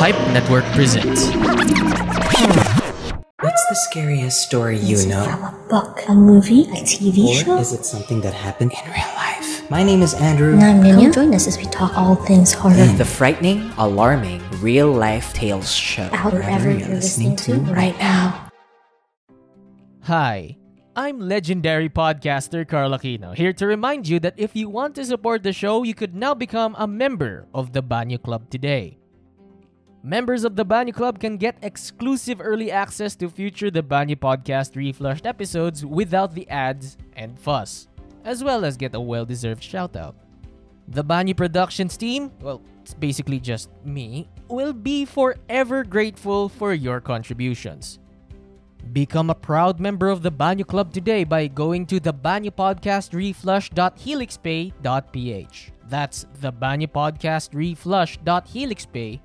Pipe Network presents. What's the scariest story you Is it know? from a book, a movie, a TV Or show? is it something that happened in real life? My name is Andrew. And I'm Ninya. Come join us as we talk all things horror. Mm. The frightening, alarming, real life tales show. Out wherever you're listening to right now. Hi, I'm legendary podcaster Carl Aquino, here to remind you that if you want to support the show, you could now become a member of the Banyo Club today. Members of the Banyo Club can get exclusive early access to future The Banyo Podcast reflushed episodes without the ads and fuss, as well as get a well-deserved shoutout. The Banyo Productions team, well, it's basically just me, will be forever grateful for your contributions. Become a proud member of the Banyo Club today by going to the Banyo Podcast Reflush.helixpay.ph. That's the Banyo Podcast Reflush.helixpay.ph.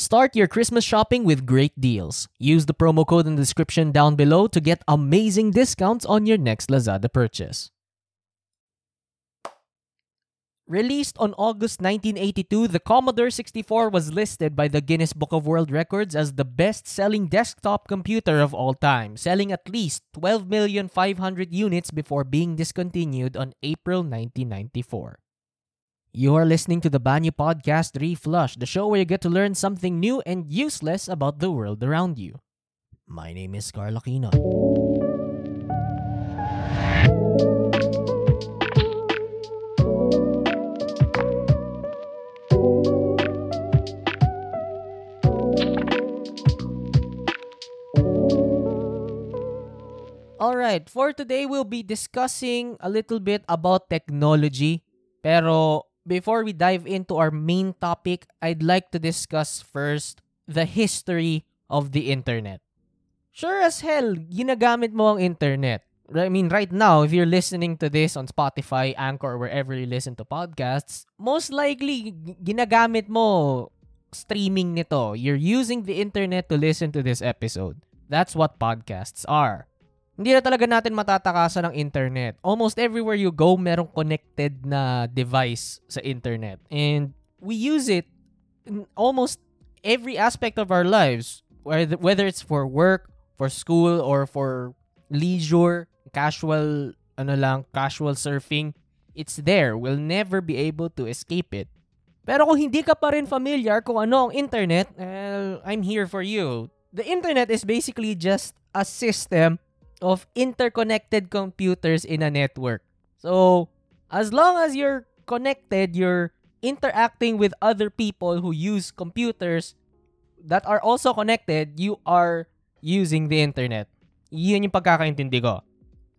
Start your Christmas shopping with great deals. Use the promo code in the description down below to get amazing discounts on your next Lazada purchase. Released on August 1982, the Commodore 64 was listed by the Guinness Book of World Records as the best-selling desktop computer of all time, selling at least 12,500,000 units before being discontinued on April 1994. You are listening to the Banyo Podcast Reflush, the show where you get to learn something new and useless about the world around you. My name is Carl Aquino. Alright, for today we'll be discussing a little bit about technology. Pero before we dive into our main topic, I'd like to discuss first the history of the internet. Sure as hell, ginagamit mo ang internet. I mean, right now, if you're listening to this on Spotify, Anchor, or wherever you listen to podcasts, most likely, ginagamit mo streaming nito. You're using the internet to listen to this episode. That's what podcasts are. Hindi na talaga natin matatakasan ng internet. Almost everywhere you go, merong connected na device sa internet. And we use it in almost every aspect of our lives. Whether, it's for work, for school, or for leisure, casual, ano lang, casual surfing. It's there. We'll never be able to escape it. Pero kung hindi ka pa rin familiar kung ano ang internet, well, I'm here for you. The internet is basically just a system of interconnected computers in a network. So, as long as you're connected, you're interacting with other people who use computers that are also connected, you are using the internet. Yun yung pagkakaintindi ko.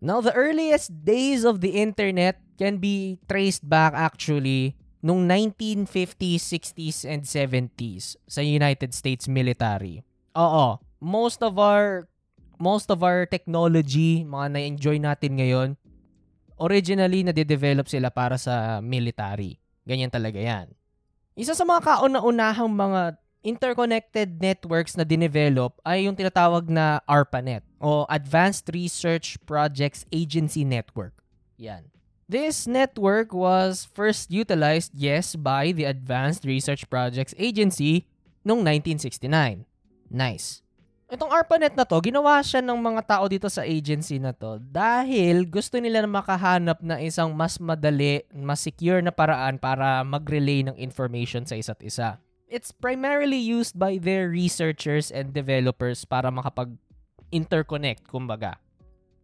Now, the earliest days of the internet can be traced back actually nung 1950s, 60s, and 70s sa United States military. Oo, most of our most of our technology, mga na-enjoy natin ngayon, originally nade-develop sila para sa military. Ganyan talaga yan. Isa sa mga kauna-unahang mga interconnected networks na dinevelop ay yung tinatawag na ARPANET o Advanced Research Projects Agency Network. Yan. This network was first utilized, yes, by the Advanced Research Projects Agency noong 1969. Nice. Itong ARPANET na to, ginawa siya ng mga tao dito sa agency na to dahil gusto nila na makahanap na isang mas madali, mas secure na paraan para mag-relay ng information sa isa't isa. It's primarily used by their researchers and developers para makapag-interconnect, kumbaga.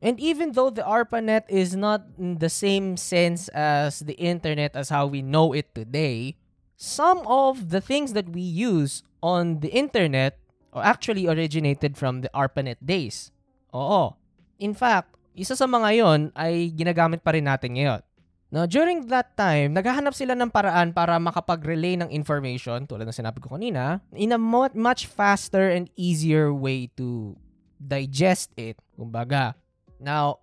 And even though the ARPANET is not in the same sense as the internet as how we know it today, some of the things that we use on the internet actually originated from the ARPANET days. Oo. In fact, isa sa mga yon ay ginagamit pa rin natin ngayon. Now, during that time, naghahanap sila ng paraan para makapag-relay ng information, tulad ng sinabi ko kanina, in a much faster and easier way to digest it, kumbaga. Now,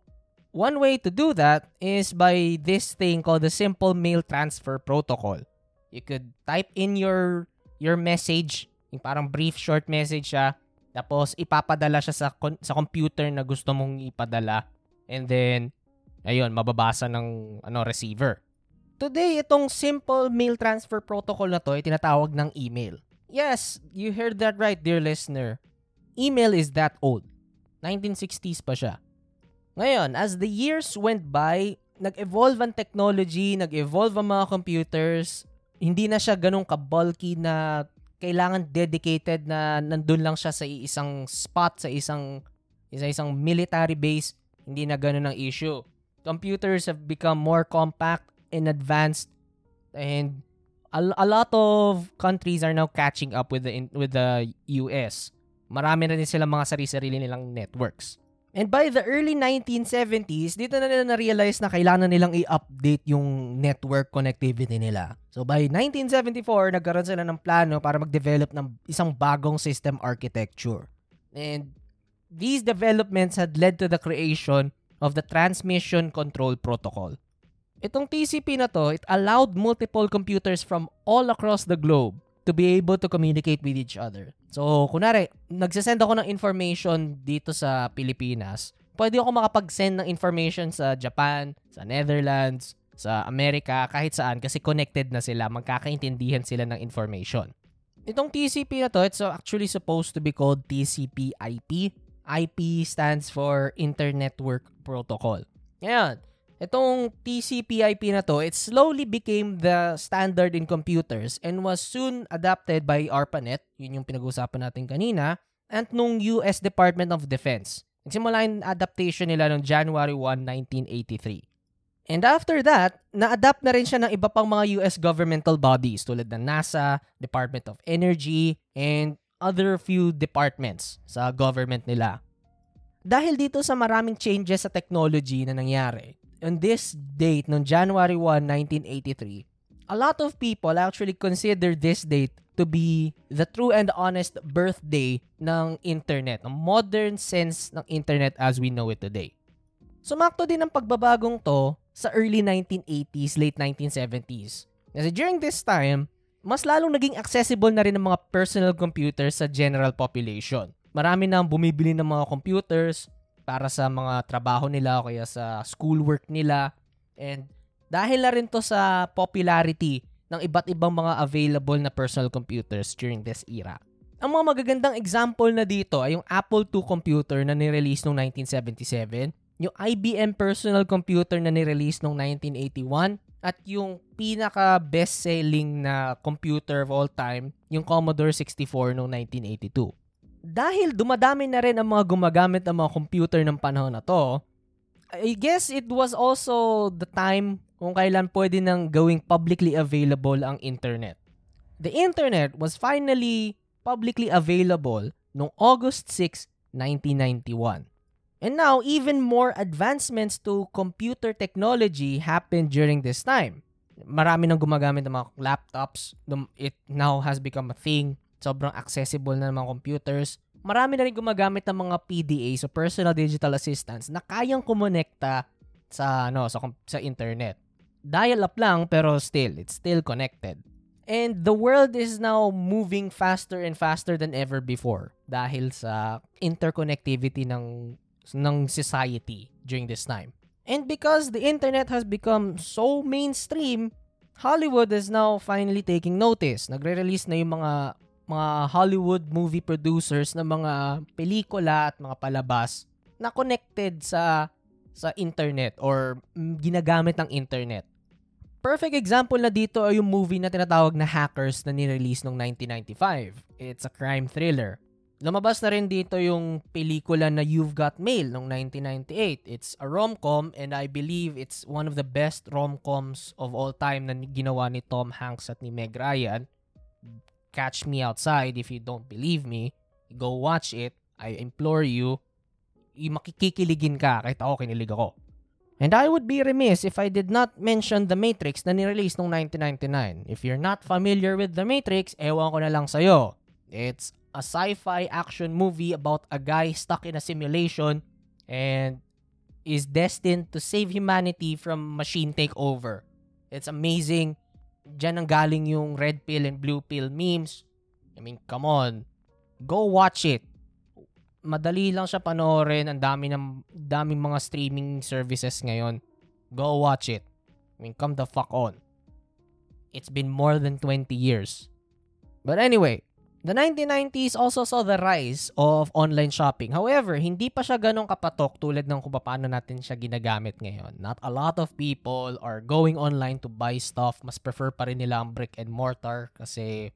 one way to do that is by this thing called the Simple Mail Transfer Protocol. You could type in your your message, yung parang brief short message siya, tapos ipapadala siya sa sa computer na gusto mong ipadala and then ayun, mababasa ng ano receiver. Today, itong simple mail transfer protocol na to ay tinatawag ng email. Yes, you heard that right, dear listener. Email is that old. 1960s pa siya. Ngayon, as the years went by, nag-evolve ang technology, nag-evolve ang mga computers. Hindi na siya ganun ka-bulky na kailangan dedicated na nandun lang siya sa isang spot, sa isang isa isang military base. Hindi na ganun ang issue. Computers have become more compact and advanced and a, a lot of countries are now catching up with the with the US. Marami na din silang mga sarili-sarili nilang networks. And by the early 1970s, dito na nila na-realize na kailangan nilang i-update yung network connectivity nila. So by 1974, nagkaroon sila ng plano para mag-develop ng isang bagong system architecture. And these developments had led to the creation of the Transmission Control Protocol. Itong TCP na to, it allowed multiple computers from all across the globe to be able to communicate with each other. So, kunwari, nagsasend ako ng information dito sa Pilipinas, pwede ako makapag-send ng information sa Japan, sa Netherlands, sa Amerika, kahit saan kasi connected na sila, magkakaintindihan sila ng information. Itong TCP na to, it's actually supposed to be called TCP IP. IP stands for Internet Network Protocol. Ngayon, itong TCP IP na to, it slowly became the standard in computers and was soon adapted by ARPANET, yun yung pinag-usapan natin kanina, and nung US Department of Defense. Nagsimula yung adaptation nila noong January 1, 1983. And after that, na-adapt na rin siya ng iba pang mga US governmental bodies tulad ng NASA, Department of Energy, and other few departments sa government nila. Dahil dito sa maraming changes sa technology na nangyari, on this date, noong January 1, 1983, a lot of people actually consider this date to be the true and honest birthday ng internet, ng modern sense ng internet as we know it today. Sumakto din ang pagbabagong to sa early 1980s, late 1970s. Kasi during this time, mas lalong naging accessible na rin ang mga personal computers sa general population. Marami na ang bumibili ng mga computers para sa mga trabaho nila o kaya sa schoolwork nila. And dahil na rin to sa popularity ng iba't ibang mga available na personal computers during this era. Ang mga magagandang example na dito ay yung Apple II computer na nirelease noong 1977, yung IBM personal computer na nirelease noong 1981, at yung pinaka best-selling na computer of all time, yung Commodore 64 noong 1982. Dahil dumadami na rin ang mga gumagamit ng mga computer ng panahon na to, I guess it was also the time kung kailan pwede nang gawing publicly available ang internet. The internet was finally publicly available noong August 6, 1991. And now, even more advancements to computer technology happened during this time. Marami nang gumagamit ng mga laptops. It now has become a thing. Sobrang accessible na ng mga computers. Marami na rin gumagamit ng mga PDA, so personal digital assistants, na kayang kumonekta sa, ano, sa, sa internet. Dial-up lang, pero still, it's still connected. And the world is now moving faster and faster than ever before dahil sa interconnectivity ng ng society during this time. And because the internet has become so mainstream, Hollywood is now finally taking notice. Nagre-release na yung mga mga Hollywood movie producers ng mga pelikula at mga palabas na connected sa sa internet or ginagamit ng internet. Perfect example na dito ay yung movie na tinatawag na Hackers na nirelease noong 1995. It's a crime thriller. Lumabas na rin dito yung pelikula na You've Got Mail noong 1998. It's a rom-com and I believe it's one of the best rom-coms of all time na ginawa ni Tom Hanks at ni Meg Ryan. Catch me outside if you don't believe me. Go watch it. I implore you. Makikikiligin ka kahit ako kinilig ako. And I would be remiss if I did not mention The Matrix na nirelease noong 1999. If you're not familiar with The Matrix, ewan ko na lang sa'yo. It's a sci-fi action movie about a guy stuck in a simulation and is destined to save humanity from machine takeover. It's amazing. Diyan ang galing yung red pill and blue pill memes. I mean, come on. Go watch it. Madali lang siya panoorin. Ang dami ng daming mga streaming services ngayon. Go watch it. I mean, come the fuck on. It's been more than 20 years. But anyway, the 1990s also saw the rise of online shopping. However, hindi pa siya ganong kapatok tulad ng kung paano natin siya ginagamit ngayon. Not a lot of people are going online to buy stuff. Mas prefer pa rin nila ang brick and mortar kasi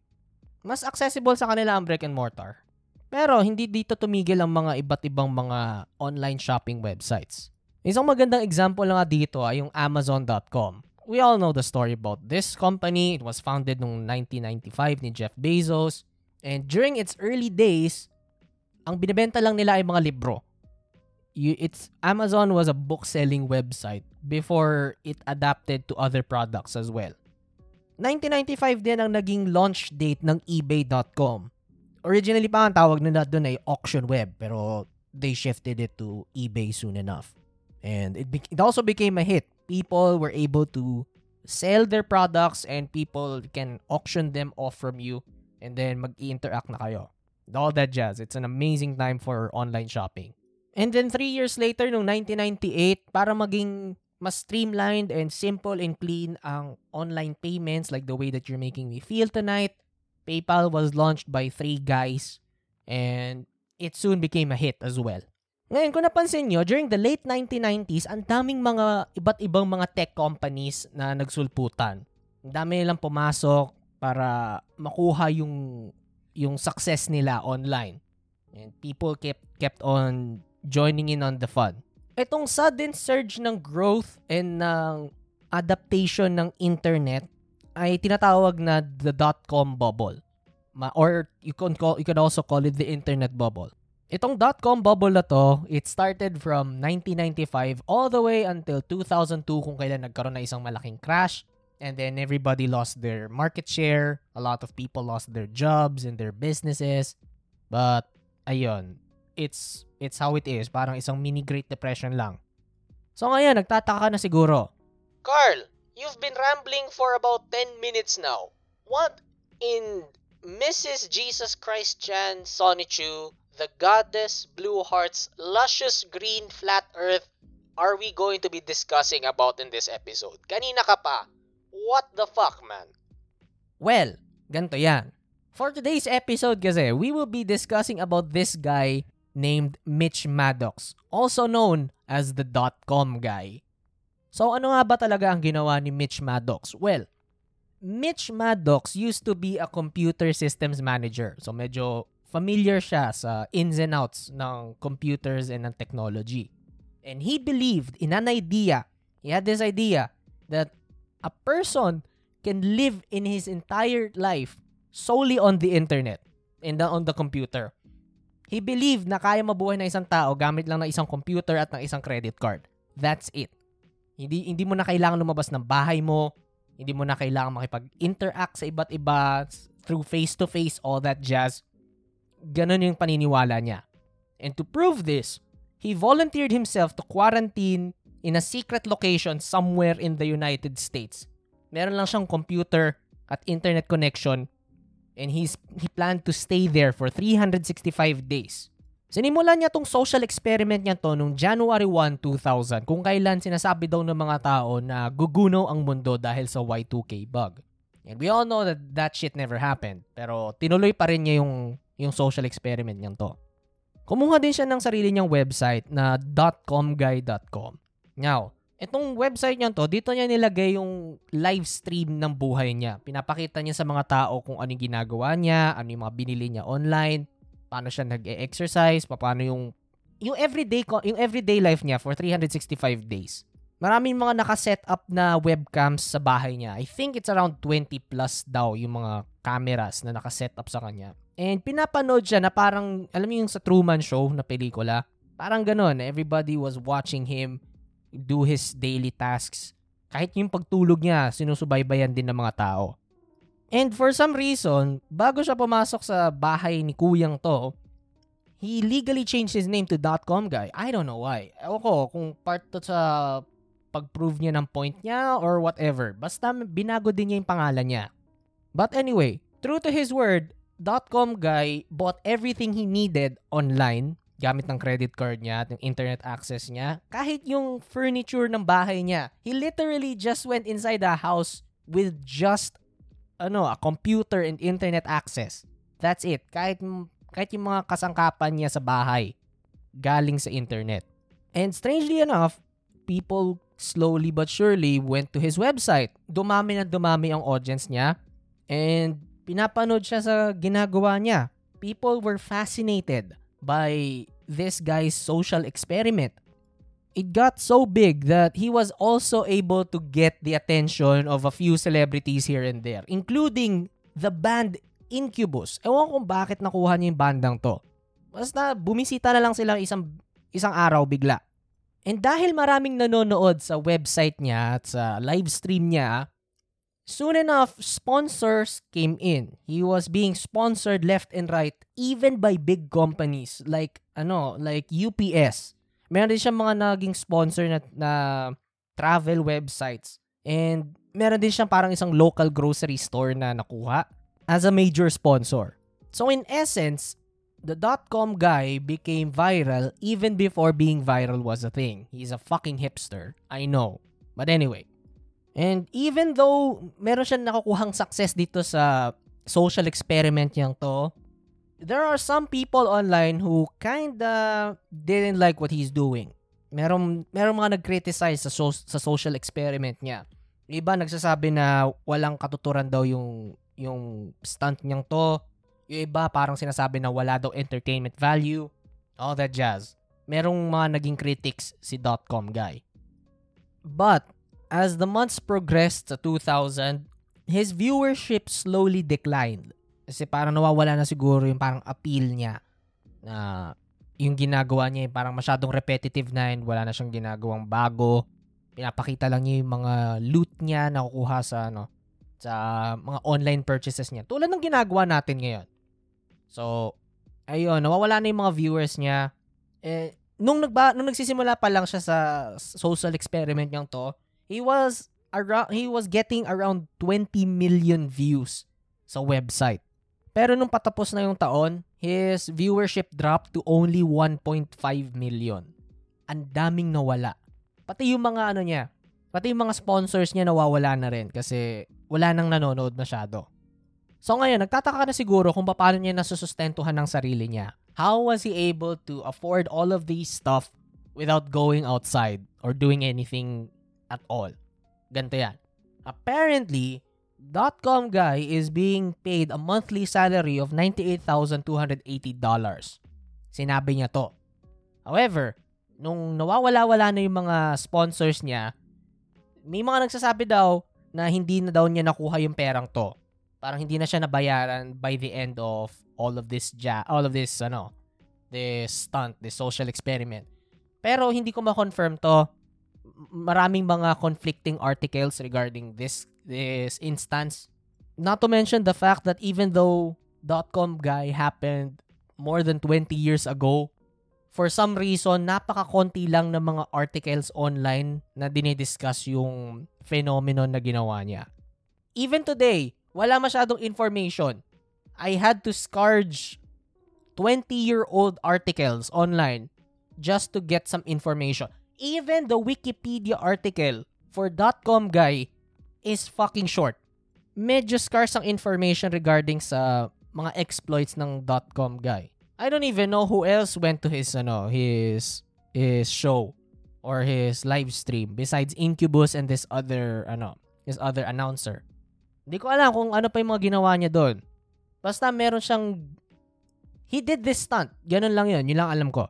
mas accessible sa kanila ang brick and mortar. Pero hindi dito tumigil ang mga iba't ibang mga online shopping websites. Isang magandang example nga dito ay yung Amazon.com. We all know the story about this company. It was founded noong 1995 ni Jeff Bezos. And during its early days, ang binibenta lang nila ay mga libro. It's Amazon was a book-selling website before it adapted to other products as well. 1995 din ang naging launch date ng eBay.com. Originally pa ang tawag nila doon ay auction web pero they shifted it to eBay soon enough. And it, be- it also became a hit. People were able to sell their products and people can auction them off from you and then mag-interact na kayo. All that jazz. It's an amazing time for online shopping. And then three years later, noong 1998, para maging mas streamlined and simple and clean ang online payments like the way that you're making me feel tonight, PayPal was launched by three guys and it soon became a hit as well. Ngayon, kung napansin nyo, during the late 1990s, ang daming mga iba't ibang mga tech companies na nagsulputan. Ang dami nilang pumasok para makuha yung yung success nila online. And people kept kept on joining in on the fun. Itong sudden surge ng growth and ng adaptation ng internet ay tinatawag na the dot-com bubble. Ma- or you can call you can also call it the internet bubble. Itong dot-com bubble na to, it started from 1995 all the way until 2002 kung kailan nagkaroon na isang malaking crash and then everybody lost their market share, a lot of people lost their jobs and their businesses. But ayun, it's it's how it is, parang isang mini Great Depression lang. So ngayon, nagtataka ka na siguro. Carl, you've been rambling for about 10 minutes now. What in Mrs. Jesus Christ Chan Sonichu, the goddess Blue Heart's luscious green flat earth are we going to be discussing about in this episode? Kanina ka pa. What the fuck, man? Well, ganito yan. For today's episode kasi, we will be discussing about this guy named Mitch Maddox, also known as the dot-com guy. So ano nga ba talaga ang ginawa ni Mitch Maddox? Well, Mitch Maddox used to be a computer systems manager. So medyo familiar siya sa ins and outs ng computers and ng technology. And he believed in an idea. He had this idea that a person can live in his entire life solely on the internet and on the computer. He believed na kaya mabuhay na isang tao gamit lang ng isang computer at ng isang credit card. That's it. Hindi hindi mo na kailangan lumabas ng bahay mo, hindi mo na kailangan makipag-interact sa iba't iba through face-to-face, all that jazz. Ganon yung paniniwala niya. And to prove this, he volunteered himself to quarantine in a secret location somewhere in the United States. Meron lang siyang computer at internet connection and he's, he planned to stay there for 365 days. Sinimulan niya tong social experiment niya to noong January 1, 2000 kung kailan sinasabi daw ng mga tao na gugunaw ang mundo dahil sa Y2K bug. And we all know that that shit never happened. Pero tinuloy pa rin niya yung, yung social experiment niya to. Kumuha din siya ng sarili niyang website na .comguy.com. Now, itong website niya to, dito niya nilagay yung live stream ng buhay niya. Pinapakita niya sa mga tao kung ano yung ginagawa niya, ano yung mga binili niya online, paano siya nag-exercise, paano yung yung everyday yung everyday life niya for 365 days. Maraming mga naka-set up na webcams sa bahay niya. I think it's around 20 plus daw yung mga cameras na naka-set up sa kanya. And pinapanood siya na parang, alam mo yung sa Truman Show na pelikula? Parang ganun. Everybody was watching him do his daily tasks. Kahit yung pagtulog niya, sinusubaybayan din ng mga tao. And for some reason, bago siya pumasok sa bahay ni kuyang to, he legally changed his name to .com guy. I don't know why. Ewan ko kung part to sa pag-prove niya ng point niya or whatever. Basta binago din niya yung pangalan niya. But anyway, true to his word, .com guy bought everything he needed online gamit ng credit card niya at yung internet access niya. Kahit yung furniture ng bahay niya. He literally just went inside the house with just ano, a computer and internet access. That's it. Kahit kahit yung mga kasangkapan niya sa bahay galing sa internet. And strangely enough, people slowly but surely went to his website. Dumami na dumami ang audience niya and pinapanood siya sa ginagawa niya. People were fascinated by this guy's social experiment. It got so big that he was also able to get the attention of a few celebrities here and there, including the band Incubus. Ewan kung bakit nakuha niya yung bandang to. Basta bumisita na lang sila isang, isang araw bigla. And dahil maraming nanonood sa website niya at sa live stream niya, soon enough, sponsors came in. He was being sponsored left and right, even by big companies like, ano, like UPS. Meron din siyang mga naging sponsor na, na travel websites. And meron din siyang parang isang local grocery store na nakuha as a major sponsor. So in essence, the dot-com guy became viral even before being viral was a thing. He's a fucking hipster. I know. But anyway. And even though meron siyang nakukuhang success dito sa social experiment niyang to, there are some people online who kinda didn't like what he's doing. Meron, meron mga nag-criticize sa, so, sa social experiment niya. Iba nagsasabi na walang katuturan daw yung yung stunt niyang to. Yung iba parang sinasabi na wala daw entertainment value. All that jazz. Merong mga naging critics si .com guy. But, as the months progressed sa 2000, his viewership slowly declined. Kasi parang nawawala na siguro yung parang appeal niya na yung ginagawa niya yung parang masyadong repetitive na and wala na siyang ginagawang bago. Pinapakita lang niya yung mga loot niya na kukuha sa ano sa mga online purchases niya. Tulad ng ginagawa natin ngayon. So, ayun, nawawala na yung mga viewers niya. Eh, nung, nagba, nung nagsisimula pa lang siya sa social experiment niyang to, he was around, he was getting around 20 million views sa website. Pero nung patapos na yung taon, his viewership dropped to only 1.5 million. Ang daming nawala. Pati yung mga ano niya, pati yung mga sponsors niya nawawala na rin kasi wala nang nanonood masyado. So ngayon, nagtataka ka na siguro kung paano niya nasusustentuhan ng sarili niya. How was he able to afford all of these stuff without going outside or doing anything at all? Ganito yan. Apparently, .com guy is being paid a monthly salary of $98,280. Sinabi niya to. However, nung nawawala-wala na yung mga sponsors niya, may mga nagsasabi daw na hindi na daw niya nakuha yung perang to. Parang hindi na siya nabayaran by the end of all of this ja all of this ano this stunt, this social experiment. Pero hindi ko ma-confirm to. Maraming mga conflicting articles regarding this this instance. Not to mention the fact that even though .com guy happened more than 20 years ago, for some reason, napaka-konti lang ng mga articles online na dinidiscuss yung phenomenon na ginawa niya. Even today, wala masyadong information. I had to scourge 20-year-old articles online just to get some information. Even the Wikipedia article for .com guy is fucking short. Medyo scarce ang information regarding sa mga exploits ng .com guy. I don't even know who else went to his ano, his his show or his live stream besides Incubus and this other ano, his other announcer. Hindi ko alam kung ano pa yung mga ginawa niya doon. Basta meron siyang he did this stunt. Ganun lang 'yun, yun lang alam ko.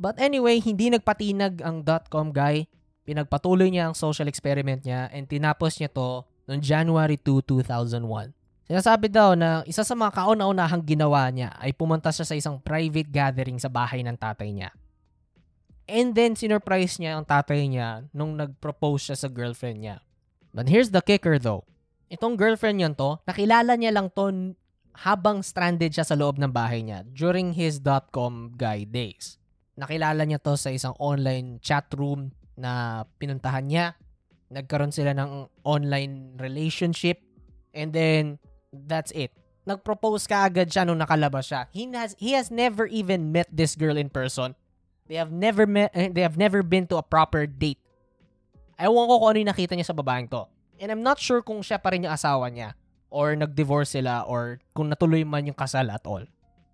But anyway, hindi nagpatinag ang .com guy. Pinagpatuloy niya ang social experiment niya and tinapos niya to noong January 2, 2001. Sinasabi daw na isa sa mga kauna-unahang ginawa niya ay pumunta siya sa isang private gathering sa bahay ng tatay niya. And then, sinurprise niya ang tatay niya nung nag-propose siya sa girlfriend niya. But here's the kicker though. Itong girlfriend niya to, nakilala niya lang to habang stranded siya sa loob ng bahay niya during his .com guy days. Nakilala niya to sa isang online chat room na pinuntahan niya. Nagkaroon sila ng online relationship. And then, that's it. Nag-propose ka agad siya nung nakalabas siya. He has he has never even met this girl in person. They have never met eh, they have never been to a proper date. Ewan ko kung ano yung nakita niya sa babaeng to. And I'm not sure kung siya pa rin yung asawa niya. or nag-divorce sila or kung natuloy man yung kasal at all.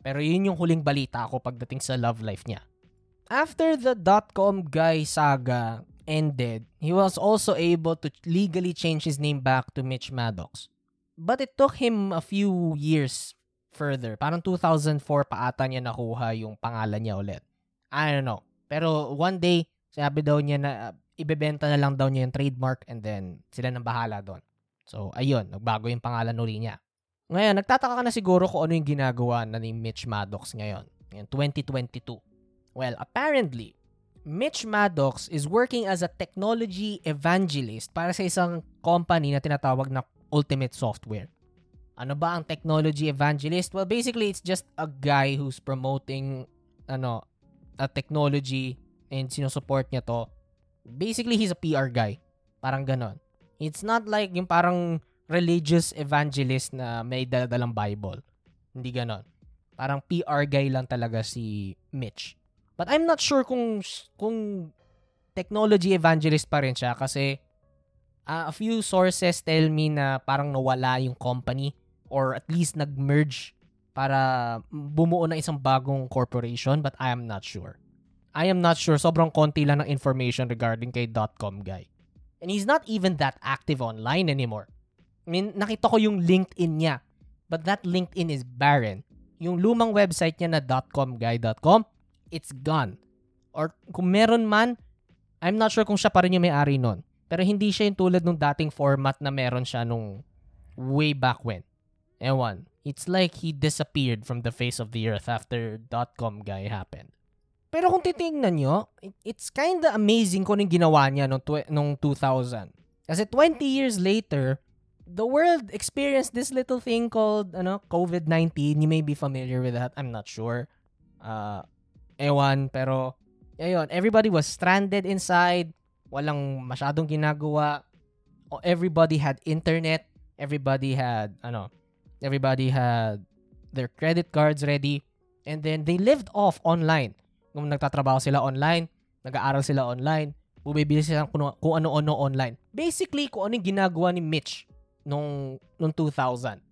Pero yun yung huling balita ko pagdating sa love life niya. After the dot-com guy saga ended, he was also able to legally change his name back to Mitch Maddox. But it took him a few years further. Parang 2004 pa ata niya nakuha yung pangalan niya ulit. I don't know. Pero one day, sabi daw niya na uh, ibebenta na lang daw niya yung trademark and then sila nang bahala doon. So, ayun, nagbago yung pangalan uli niya. Ngayon, nagtataka ka na siguro kung ano yung ginagawa na ni Mitch Maddox ngayon. Ngayon, 2022. Well, apparently, Mitch Maddox is working as a technology evangelist para sa isang company na tinatawag na Ultimate Software. Ano ba ang technology evangelist? Well, basically, it's just a guy who's promoting ano, a technology and sinusupport niya to. Basically, he's a PR guy. Parang ganon. It's not like yung parang religious evangelist na may daladalang Bible. Hindi ganon. Parang PR guy lang talaga si Mitch. But I'm not sure kung kung technology evangelist pa rin siya kasi uh, a few sources tell me na parang nawala yung company or at least nag-merge para bumuo ng isang bagong corporation but I am not sure. I am not sure. Sobrang konti lang ng information regarding kay .com guy. And he's not even that active online anymore. I mean, nakita ko yung LinkedIn niya. But that LinkedIn is barren. Yung lumang website niya na .comguy.com, it's gone. Or kung meron man, I'm not sure kung siya pa rin yung may-ari nun. Pero hindi siya yung tulad nung dating format na meron siya nung way back when. Ewan. It's like he disappeared from the face of the earth after .com guy happened. Pero kung titingnan nyo, it's kinda amazing kung yung ginawa niya nung, tw- nung 2000. Kasi 20 years later, the world experienced this little thing called ano, COVID-19. You may be familiar with that. I'm not sure. Uh, ewan, pero ayun, everybody was stranded inside. Walang masyadong ginagawa. Everybody had internet. Everybody had, ano, everybody had their credit cards ready. And then they lived off online kung nagtatrabaho sila online, nag-aaral sila online, bumibili sila kung, kung ano-ano online. Basically, kung ano yung ginagawa ni Mitch nung, nung 2000.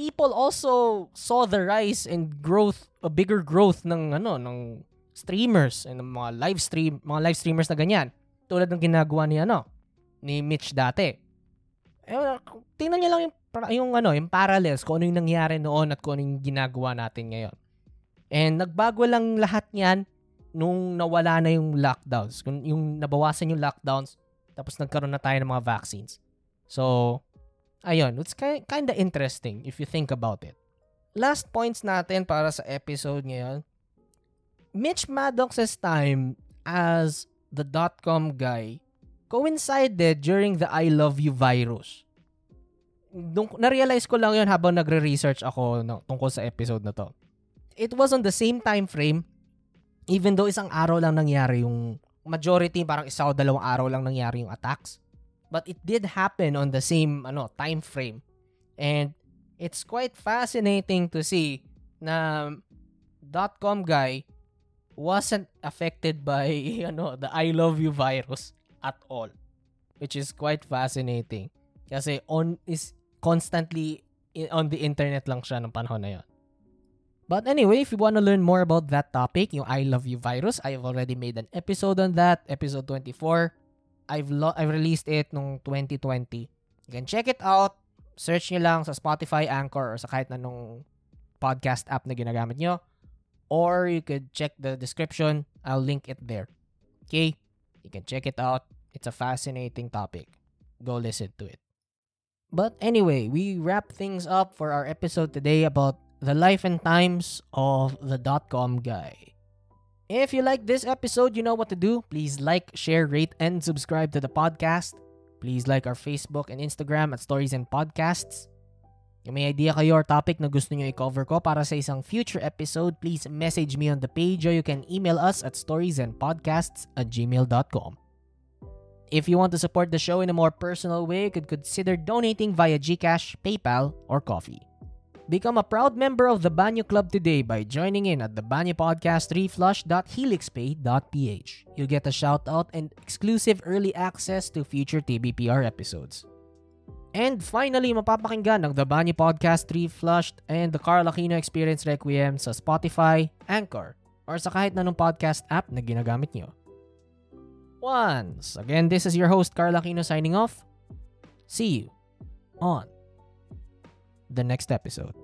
People also saw the rise and growth, a bigger growth ng ano, ng streamers and mga live stream, mga live streamers na ganyan. Tulad ng ginagawa ni ano, ni Mitch dati. Eh, tingnan niyo lang yung, yung ano, yung parallels kung ano yung nangyari noon at kung ano yung ginagawa natin ngayon. And nagbago lang lahat niyan nung nawala na yung lockdowns. Yung nabawasan yung lockdowns, tapos nagkaroon na tayo ng mga vaccines. So, ayun, it's kind of interesting if you think about it. Last points natin para sa episode ngayon. Mitch Maddox's time as the dot-com guy coincided during the I Love You virus. Nung, na-realize ko lang yun habang nagre-research ako no, tungkol sa episode na to it was on the same time frame even though isang araw lang nangyari yung majority parang isa o dalawang araw lang nangyari yung attacks but it did happen on the same ano time frame. And it's quite fascinating to see na dot .com guy wasn't affected by ano the I love you virus at all which is quite fascinating. Kasi on is constantly on the internet lang siya ng panahon na yon But anyway, if you want to learn more about that topic, yung I Love You virus, I've already made an episode on that, episode 24. I've lo- I've released it nung 2020. You can check it out. Search nyo lang sa Spotify, Anchor, or sa kahit na nung podcast app na ginagamit nyo. Or you could check the description. I'll link it there. Okay? You can check it out. It's a fascinating topic. Go listen to it. But anyway, we wrap things up for our episode today about the life and times of the dot-com guy. If you like this episode, you know what to do. Please like, share, rate, and subscribe to the podcast. Please like our Facebook and Instagram at Stories and Podcasts. Kung may idea kayo or topic na gusto nyo i-cover ko para sa isang future episode, please message me on the page or you can email us at storiesandpodcasts at gmail.com. If you want to support the show in a more personal way, you could consider donating via Gcash, PayPal, or Coffee. Become a proud member of the Banyo Club today by joining in at the Banyo Podcast reflush.helixpay.ph. You'll get a shout out and exclusive early access to future TBPR episodes. And finally, mapapakinggan ang The Bani Podcast 3 Flushed and The Carl Aquino Experience Requiem sa Spotify, Anchor, or sa kahit nanong podcast app na ginagamit nyo. Once again, this is your host Carl Aquino signing off. See you on the next episode.